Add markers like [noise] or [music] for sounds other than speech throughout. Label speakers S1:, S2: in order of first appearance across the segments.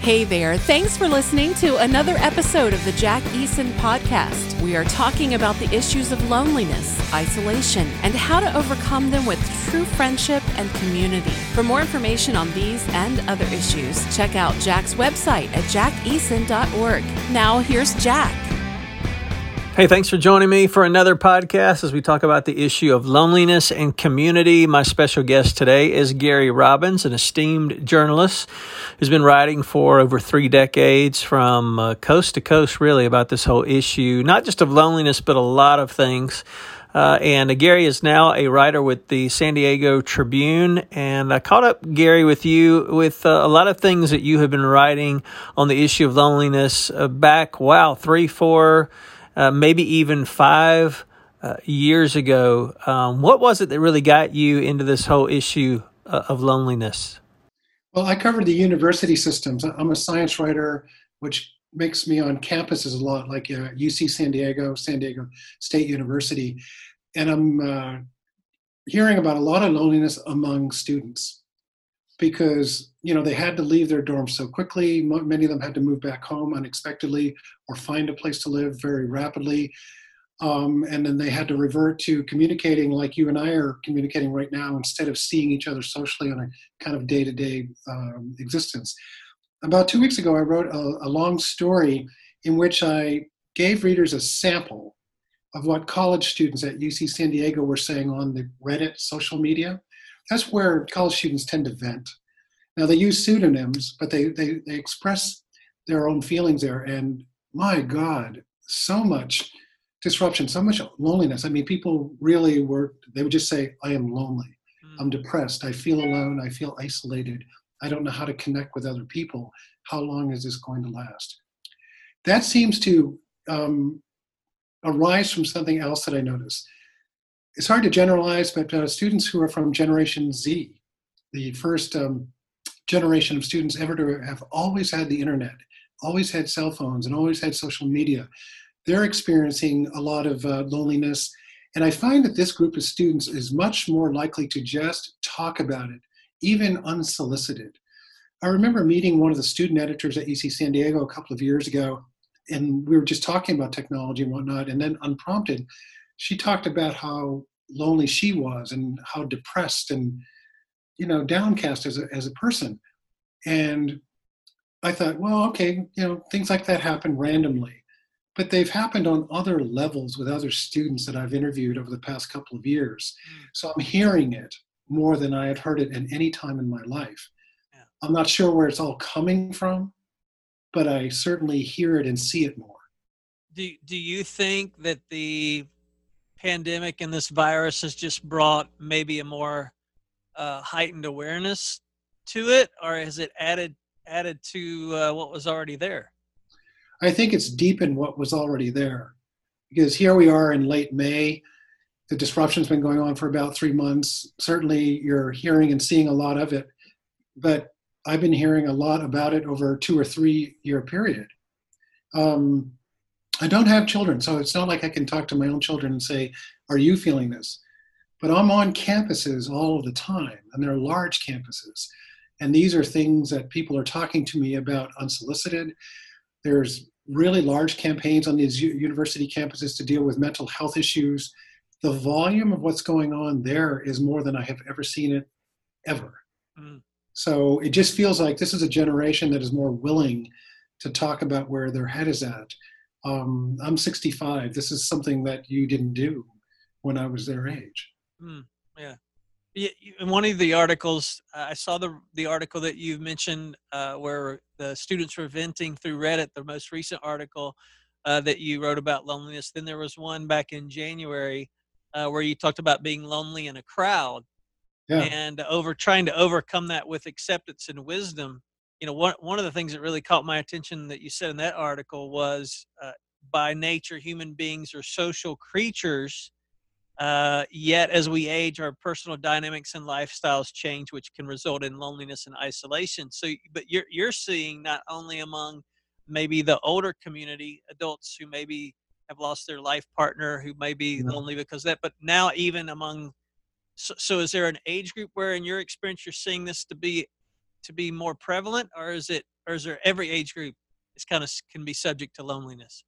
S1: Hey there, thanks for listening to another episode of the Jack Eason Podcast. We are talking about the issues of loneliness, isolation, and how to overcome them with true friendship and community. For more information on these and other issues, check out Jack's website at jackeason.org. Now, here's Jack.
S2: Hey, thanks for joining me for another podcast as we talk about the issue of loneliness and community. My special guest today is Gary Robbins, an esteemed journalist who's been writing for over three decades from uh, coast to coast, really, about this whole issue, not just of loneliness, but a lot of things. Uh, and uh, Gary is now a writer with the San Diego Tribune. And I caught up, Gary, with you with uh, a lot of things that you have been writing on the issue of loneliness uh, back, wow, three, four, uh, maybe even five uh, years ago. Um, what was it that really got you into this whole issue uh, of loneliness?
S3: Well, I covered the university systems. I'm a science writer, which makes me on campuses a lot, like UC uh, San Diego, San Diego State University. And I'm hearing about a lot of loneliness among students because you know they had to leave their dorms so quickly. Many of them had to move back home unexpectedly or find a place to live very rapidly. Um, and then they had to revert to communicating like you and i are communicating right now instead of seeing each other socially on a kind of day-to-day um, existence. About two weeks ago i wrote a, a long story in which i gave readers a sample of what college students at uc san diego were saying on the reddit social media that's where college students tend to vent. Now they use pseudonyms, but they, they, they express their own feelings there. And my God, so much disruption, so much loneliness. I mean, people really were, they would just say, I am lonely. I'm hmm. depressed. I feel alone. I feel isolated. I don't know how to connect with other people. How long is this going to last? That seems to um, arise from something else that I noticed it's hard to generalize, but uh, students who are from Generation Z, the first um, generation of students ever to have always had the internet, always had cell phones, and always had social media, they're experiencing a lot of uh, loneliness. And I find that this group of students is much more likely to just talk about it, even unsolicited. I remember meeting one of the student editors at UC San Diego a couple of years ago, and we were just talking about technology and whatnot. And then, unprompted, she talked about how lonely she was and how depressed and you know downcast as a, as a person. And i thought well okay you know things like that happen randomly. But they've happened on other levels with other students that i've interviewed over the past couple of years. Mm. so i'm hearing it more than i had heard it at any time in my life. Yeah. i'm not sure where it's all coming from but i certainly hear it and see it more.
S2: Do, do you think that the pandemic and this virus has just brought maybe a more uh, heightened awareness to it, or has it added added to uh, what was already there?
S3: I think it's deepened what was already there, because here we are in late May. The disruption's been going on for about three months. Certainly, you're hearing and seeing a lot of it, but I've been hearing a lot about it over a two or three year period. Um, I don't have children, so it's not like I can talk to my own children and say, Are you feeling this? But I'm on campuses all of the time, and they're large campuses. And these are things that people are talking to me about unsolicited. There's really large campaigns on these university campuses to deal with mental health issues. The volume of what's going on there is more than I have ever seen it ever. Mm. So it just feels like this is a generation that is more willing to talk about where their head is at um, I'm 65. This is something that you didn't do when I was their age.
S2: Mm, yeah. In one of the articles, I saw the the article that you mentioned uh, where the students were venting through Reddit. The most recent article uh, that you wrote about loneliness. Then there was one back in January uh, where you talked about being lonely in a crowd yeah. and over trying to overcome that with acceptance and wisdom you know, one one of the things that really caught my attention that you said in that article was, uh, by nature, human beings are social creatures. Uh, yet, as we age, our personal dynamics and lifestyles change, which can result in loneliness and isolation. So, but you're you're seeing not only among maybe the older community, adults who maybe have lost their life partner, who may be yeah. lonely because that, but now even among so, so, is there an age group where in your experience you're seeing this to be to be more prevalent, or is it, or is there every age group is kind of can be subject to loneliness?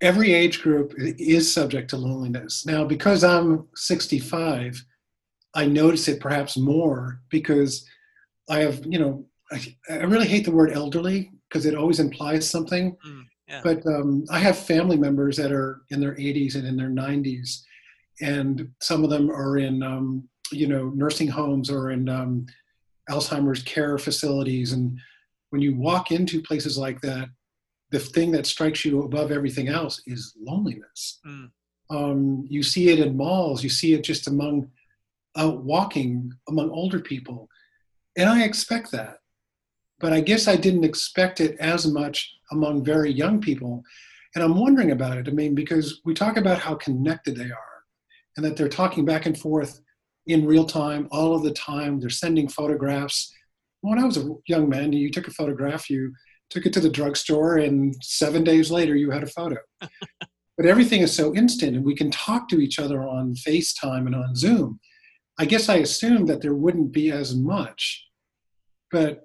S3: Every age group is subject to loneliness. Now, because I'm 65, I notice it perhaps more because I have, you know, I, I really hate the word elderly because it always implies something. Mm, yeah. But um, I have family members that are in their 80s and in their 90s, and some of them are in, um, you know, nursing homes or in um, Alzheimer's care facilities. And when you walk into places like that, the thing that strikes you above everything else is loneliness. Mm. Um, you see it in malls. You see it just among out walking among older people, and I expect that. But I guess I didn't expect it as much among very young people, and I'm wondering about it. I mean, because we talk about how connected they are, and that they're talking back and forth in real time all of the time. They're sending photographs. When I was a young man, you took a photograph, you took it to the drugstore, and seven days later, you had a photo. [laughs] but everything is so instant, and we can talk to each other on FaceTime and on Zoom. I guess I assumed that there wouldn't be as much, but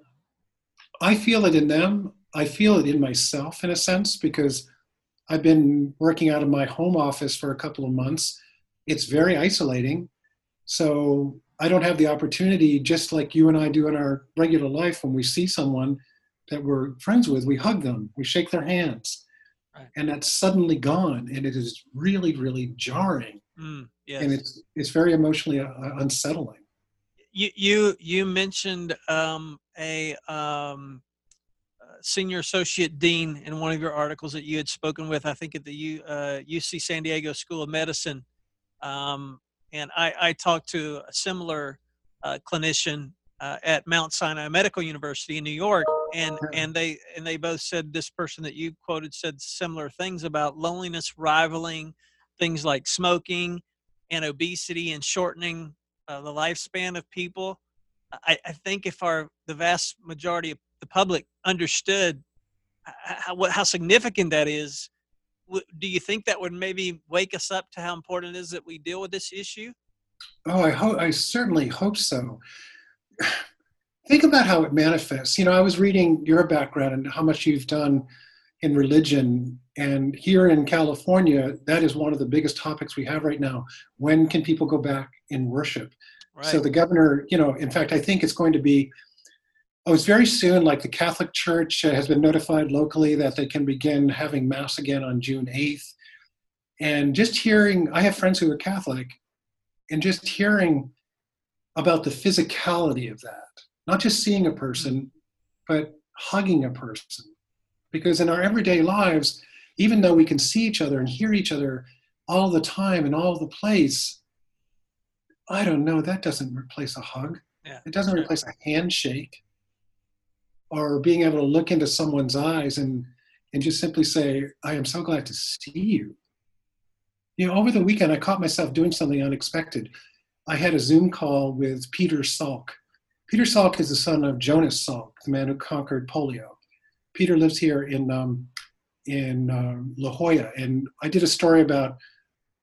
S3: I feel it in them. I feel it in myself in a sense because I've been working out of my home office for a couple of months. It's very isolating. So I don't have the opportunity, just like you and I do in our regular life, when we see someone that we're friends with, we hug them, we shake their hands. Right. And that's suddenly gone. And it is really, really jarring. Mm, yes. And it's, it's very emotionally uh, uh, unsettling.
S2: You, you, you mentioned um, a um, senior associate dean in one of your articles that you had spoken with, I think at the U, uh, UC San Diego School of Medicine. Um, and I, I, talked to a similar uh, clinician uh, at Mount Sinai Medical University in New York, and and they and they both said this person that you quoted said similar things about loneliness rivaling things like smoking and obesity and shortening uh, the lifespan of people. I, I, think if our the vast majority of the public understood how, how significant that is, do you think that would maybe wake us up to how important it is that we deal with this issue?
S3: Oh, I hope I certainly hope so [sighs] think about how it manifests. You know, I was reading your background and how much you've done in religion. And here in California, that is one of the biggest topics we have right now. When can people go back in worship? Right. So the governor, you know, in fact, I think it's going to be, oh, it's very soon, like the Catholic Church has been notified locally that they can begin having Mass again on June 8th. And just hearing, I have friends who are Catholic, and just hearing about the physicality of that not just seeing a person, but hugging a person. Because in our everyday lives, even though we can see each other and hear each other all the time and all the place, I don't know, that doesn't replace a hug. Yeah, it doesn't replace a handshake or being able to look into someone's eyes and, and just simply say, I am so glad to see you. You know, over the weekend, I caught myself doing something unexpected. I had a Zoom call with Peter Salk, Peter Salk is the son of Jonas Salk, the man who conquered polio. Peter lives here in um, in uh, La Jolla, and I did a story about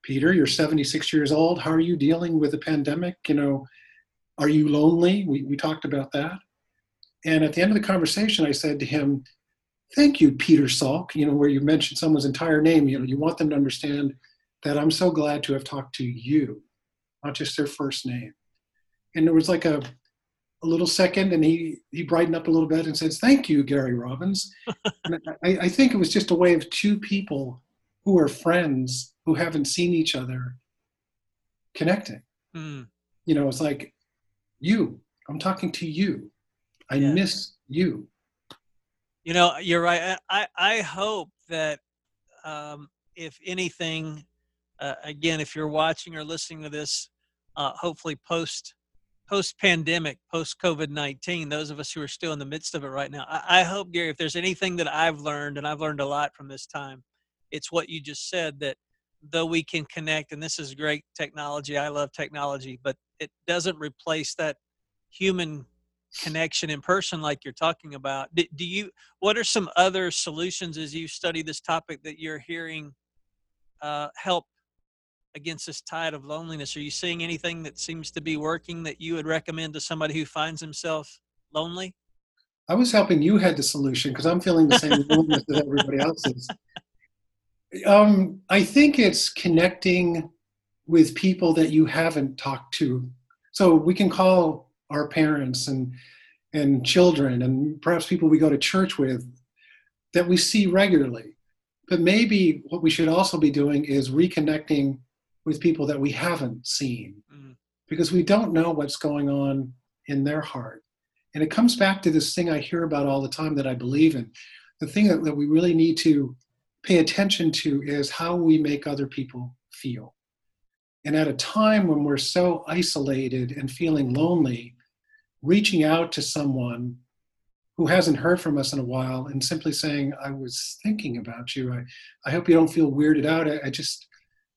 S3: Peter. You're 76 years old. How are you dealing with the pandemic? You know, are you lonely? We we talked about that, and at the end of the conversation, I said to him, "Thank you, Peter Salk. You know, where you mentioned someone's entire name. You know, you want them to understand that I'm so glad to have talked to you, not just their first name." And there was like a a little second and he he brightened up a little bit and says thank you gary robbins [laughs] and I, I, think it was just a way of two people who are friends who haven't seen each other connecting mm. you know it's like you i'm talking to you i yeah. miss you
S2: you know you're right i i hope that um, if anything uh, again if you're watching or listening to this uh, hopefully post post pandemic, post COVID 19, those of us who are still in the midst of it right now, I, I, hope, Gary, if there's anything that I've learned, and I've learned a lot from this time, it's what you just said that though we can connect, and this is great technology, I love technology, but it doesn't replace that human connection in person like you're talking about. Do, do you, what are some other solutions as you study this topic that you're hearing uh, help against this tide of loneliness? Are you seeing anything that seems to be working that you would recommend to somebody who finds himself lonely?
S3: I was helping you had the solution because I'm feeling the same loneliness that everybody else is. Um, I think it's connecting with people that you haven't talked to. So we can call our parents and and children and perhaps people we go to church with that we see regularly. But maybe what we should also be doing is reconnecting with people that we haven't seen mm. because we don't know what's going on in their heart. And it comes back to this thing I hear about all the time that I believe in. The thing that, that we really need to pay attention to is how we make other people feel. And at a time when we're so isolated and feeling lonely, reaching out to someone who hasn't heard from us in a while and simply saying, I was thinking about you. I, I hope you don't feel weirded out. I, I just,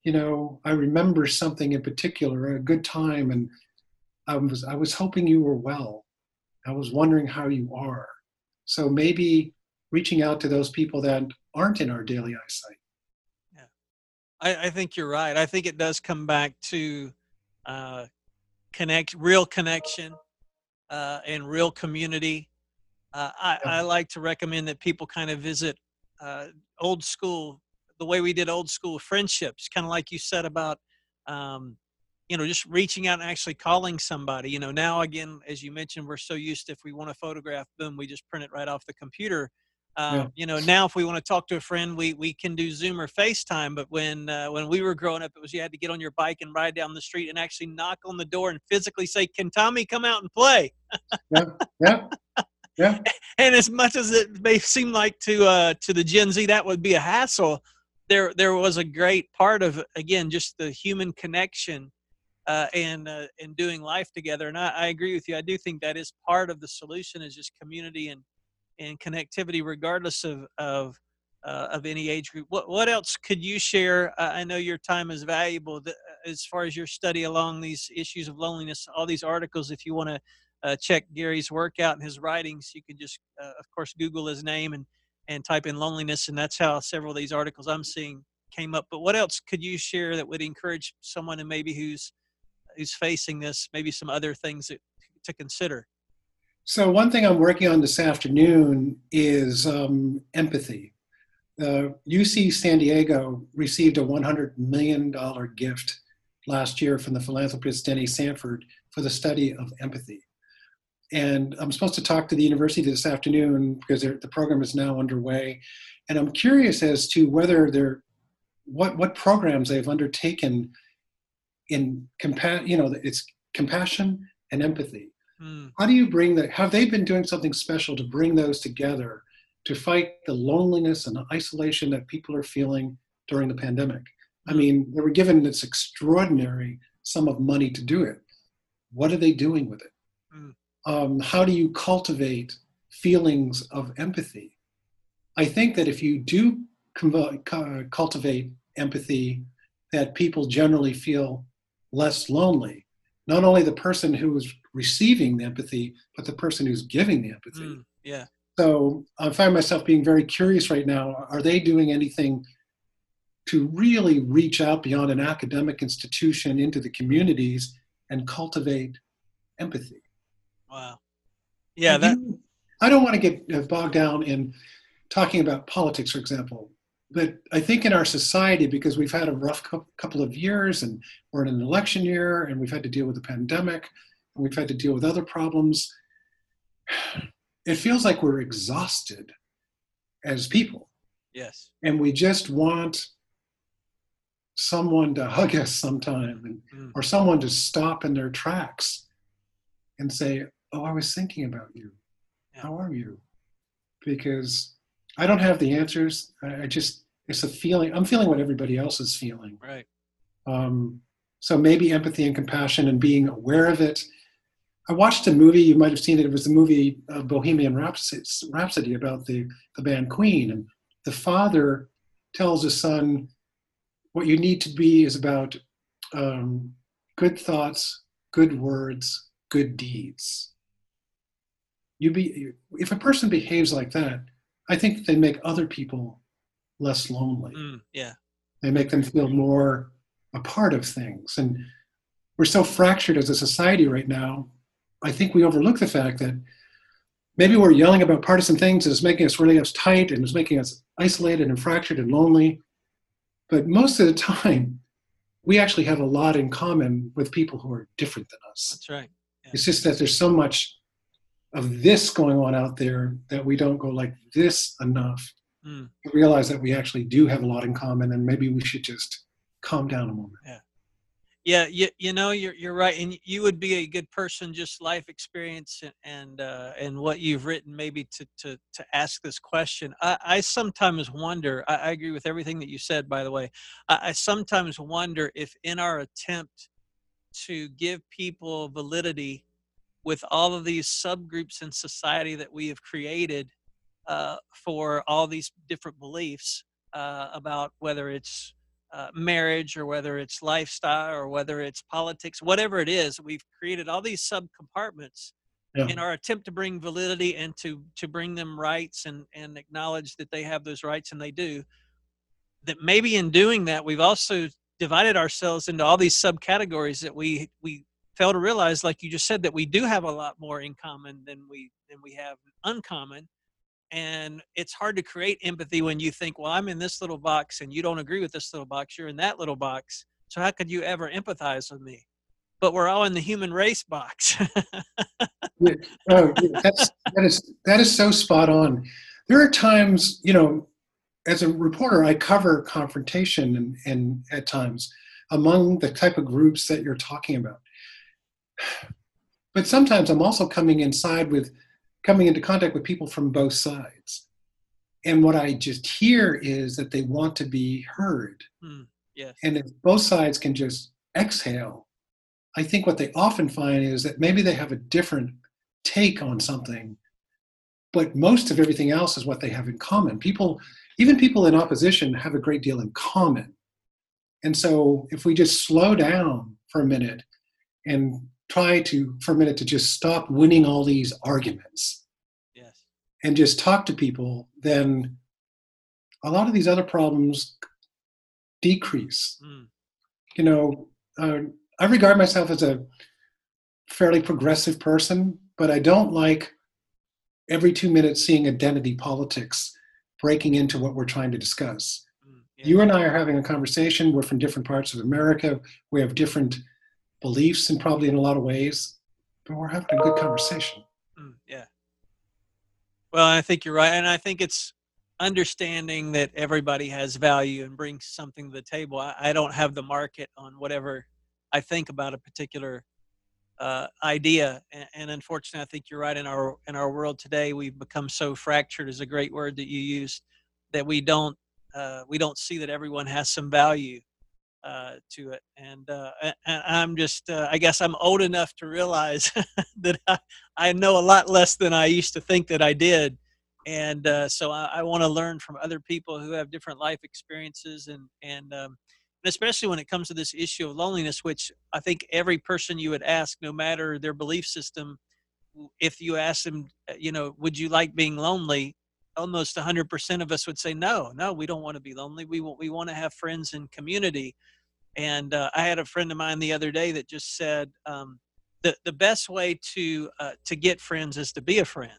S3: you know, I remember something in particular, a good time, and I was I was hoping you were well. I was wondering how you are. So maybe reaching out to those people that aren't in our daily eyesight.
S2: Yeah, I, I think you're right. I think it does come back to uh, connect, real connection, uh, and real community. Uh, I, I, like to recommend that people kind of visit uh, old school, the way we did old school friendships, kind of like you said about um, you know just reaching out and actually calling somebody. You know now again as you mentioned we're so used to if we want to photograph boom we just print it right off the computer um, yeah. you know now if we want to talk to a friend we we can do zoom or facetime but when uh, when we were growing up it was you had to get on your bike and ride down the street and actually knock on the door and physically say can tommy come out and play
S3: yeah yeah yeah [laughs]
S2: and as much as it may seem like to uh to the gen z that would be a hassle there there was a great part of again just the human connection uh, and uh, and doing life together. And I, I, agree with you. I do think that is part of the solution is just community and and connectivity, regardless of of uh, of any age group. What what else could you share? Uh, I know your time is valuable uh, as far as your study along these issues of loneliness. All these articles, if you want to. Uh, check Gary's work out and his writings. You can just, of course, Google his name and and type in loneliness, and that's how several of these articles I'm seeing came up. But what else could you share that would encourage someone and maybe who's who's facing this, maybe some other things that, to consider?
S3: So one thing I'm working on this afternoon is um, empathy. Uh, UC San Diego received a $100 million gift last year from the philanthropist Denny Sanford for the study of empathy. And I'm supposed to talk to the university this afternoon because the program is now underway. And I'm curious as to whether they're, what, what programs they've undertaken in compa- you know it's compassion and empathy mm. how do you bring that have they been doing something special to bring those together to fight the loneliness and the isolation that people are feeling during the pandemic i hmm. mean they were given this extraordinary sum of money to do it what are they doing with it mm. um, how do you cultivate feelings of empathy i think that if you do cultivate empathy that people generally feel less lonely. Not only the person who is receiving the empathy, but the person who's giving the empathy. Mm,
S2: yeah.
S3: So I find myself being very curious right now. Are they doing anything to really reach out beyond an academic institution into the communities and cultivate empathy?
S2: Wow. Yeah, that.
S3: I don't want to get bogged down in talking about politics, for example but I think in our society, because we've had a rough couple of years and we're in an election year and we've had to deal with the pandemic and we've had to deal with other problems, it feels like we're exhausted as people.
S2: Yes.
S3: And we just want someone to hug us sometime and, mm. or someone to stop in their tracks and say, Oh, I was thinking about you. Yeah. How are you? Because I don't have the answers. I, just it's a feeling. I'm feeling what everybody else is feeling.
S2: Right.
S3: Um, so maybe empathy and compassion and being aware of it. I watched a movie. You might have seen it. It was the movie uh, Bohemian Rhapsody about the the band Queen, and the father tells his son, "What you need to be is about um, good thoughts, good words, good deeds." You be if a person behaves like that, I think they make other people less lonely.
S2: Mm, yeah.
S3: They make them feel more a part of things. And we're so fractured as a society right now. I think we overlook the fact that maybe we're yelling about partisan things and it's making us really uptight and it's making us isolated and fractured and lonely. But most of the time, we actually have a lot in common with people who are different than us.
S2: That's right.
S3: Yeah. It's just that there's so much of this going on out there that we don't go like this enough mm. realize that we actually do have a lot in common and maybe we should just calm down a moment.
S2: Yeah. Yeah, you, you know you're you're right, and you would be a good person, just life experience and and, uh, and what you've written, maybe to to to ask this question. I, I sometimes wonder. I, I, agree with everything that you said, by the way. I, I sometimes wonder if, in our attempt to give people validity with all of these subgroups in society that we have created uh, for all these different beliefs uh, about whether it's uh, marriage or whether it's lifestyle or whether it's politics, whatever it is, we've created all these sub compartments yeah. in our attempt to bring validity and to to bring them rights and and acknowledge that they have those rights and they do. That maybe in doing that, we've also divided ourselves into all these subcategories that we we fail to realize, like you just said, that we do have a lot more in common than we than we have uncommon and it's hard to create empathy when you think well i'm in this little box and you don't agree with this little box you're in that little box so how could you ever empathize with me? But we're all in the human race box. [laughs]
S3: Yeah, oh, that's, that is that is so spot on. There are times you know as a reporter i cover confrontation and, and at times among the type of groups that you're talking about. [sighs] But sometimes i'm also coming inside with coming into contact with people from both sides. And what I just hear is that they want to be heard. Mm,
S2: yes.
S3: And if both sides can just exhale, I think what they often find is that maybe they have a different take on something, but most of everything else is what they have in common. People, even people in opposition, have a great deal in common. And so if we just slow down for a minute and try to for a minute to just stop winning all these arguments.
S2: Yes.
S3: And just talk to people then a lot of these other problems decrease. Mm. you know uh, i regard myself as a fairly progressive person but i don't like every two minutes seeing identity politics breaking into what we're trying to discuss. Mm, yeah. you and i are having a conversation. We're from different parts of america. We have different beliefs and probably in a lot of ways, but we're having a good conversation.
S2: Mm, yeah. Well, I think you're right. And I think it's understanding that everybody has value and brings something to the table. I, I don't have the market on whatever I think about a particular uh, idea. And, and, unfortunately, I think you're right. In our in our world today, we've become so fractured. Is a great word that you used that we don't uh, we don't see that everyone has some value uh, to it. And, uh, and I'm just, uh, I guess I'm old enough to realize [laughs] that I, I, know a lot less than I used to think that I did. And uh, so I, I want to learn from other people who have different life experiences and, and, um, and especially when it comes to this issue of loneliness, which I think every person you would ask, no matter their belief system, if you ask them, uh, you know, would you like being lonely? Almost 100% of us would say no. No, we don't want to be lonely. We want we want to have friends and community. And uh, I had a friend of mine the other day that just said um, the the best way to uh, to get friends is to be a friend.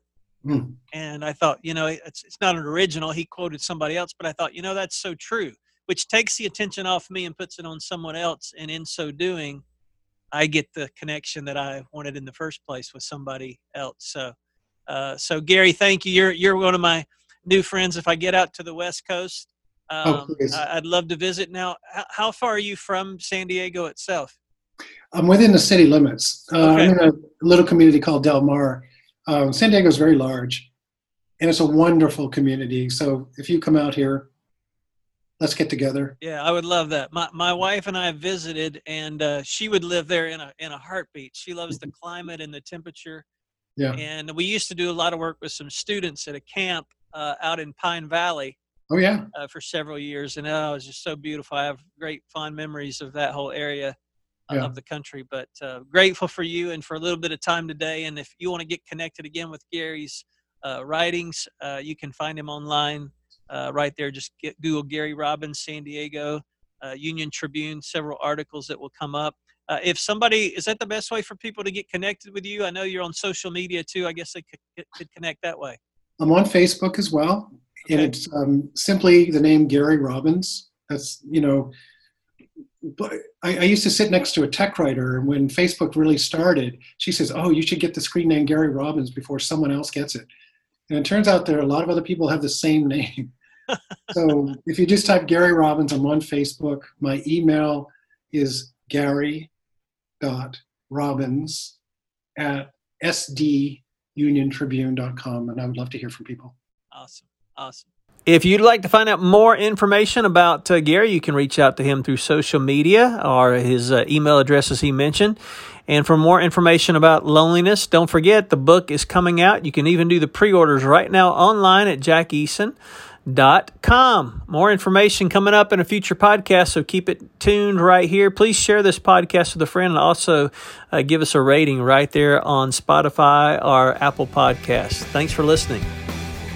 S2: Mm. And I thought, you know, it's it's not an original. He quoted somebody else, but I thought, you know, that's so true. Which takes the attention off me and puts it on someone else, and in so doing, I get the connection that I wanted in the first place with somebody else. So, uh, so Gary, thank you. You're you're one of my new friends. If I get out to the West Coast, Oh, um, oh, I'd love to visit. Now, how far are you from San Diego itself?
S3: I'm within the city limits. Uh, okay. I'm in a little community called Del Mar. Um, San Diego is very large, and it's a wonderful community. So if you come out here, let's get together.
S2: Yeah, I would love that. My my wife and I visited, and uh, she would live there in a in a heartbeat. She loves the climate and the temperature.
S3: Yeah.
S2: And we used to do a lot of work with some students at a camp uh, out in Pine Valley
S3: Oh yeah.
S2: Uh, for several years, and oh, it was just so beautiful. I have great fond memories of that whole area uh, yeah. of the country. But uh, grateful for you and for a little bit of time today. And if you want to get connected again with Gary's uh, writings, uh, you can find him online uh, right there. Just get, Google Gary Robbins San Diego Union Tribune. Several articles that will come up.
S4: Uh, if somebody is that the best way for people to get connected with you? I know you're on social media too. I guess they could, could connect that way.
S3: I'm on Facebook as well, okay. and it's um, simply the name Gary Robbins. That's you know, but I, I, used to sit next to a tech writer, and when Facebook really started, she says, "Oh, you should get the screen name Gary Robbins before someone else gets it." And it turns out there are a lot of other people have the same [laughs] name. so if you just type Gary Robbins, I'm on Facebook. My email is Gary robbins at sduniontribune.com and i would love to hear from people
S4: awesome awesome
S2: if you'd like to find out more information about uh, Gary, you can reach out to him through social media or his uh, email address as he mentioned. And for more information about loneliness, don't forget the book is coming out. You can even do the pre orders right now online at Jack Eason dot com. More information coming up in a future podcast, so keep it tuned right here. Please share this podcast with a friend and also uh, give us a rating right there on Spotify or Apple Podcasts. Thanks for listening.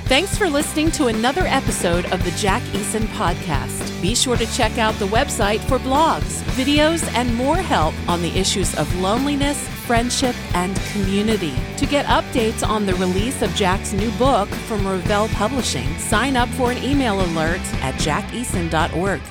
S1: Thanks for listening to another episode of the Jack Eason Podcast. Be sure to check out the website for blogs, videos, and more help on the issues of loneliness, friendship, and community. To get updates on the release of Jack's new book from Revell Publishing, sign up for an email alert at jackeason.org.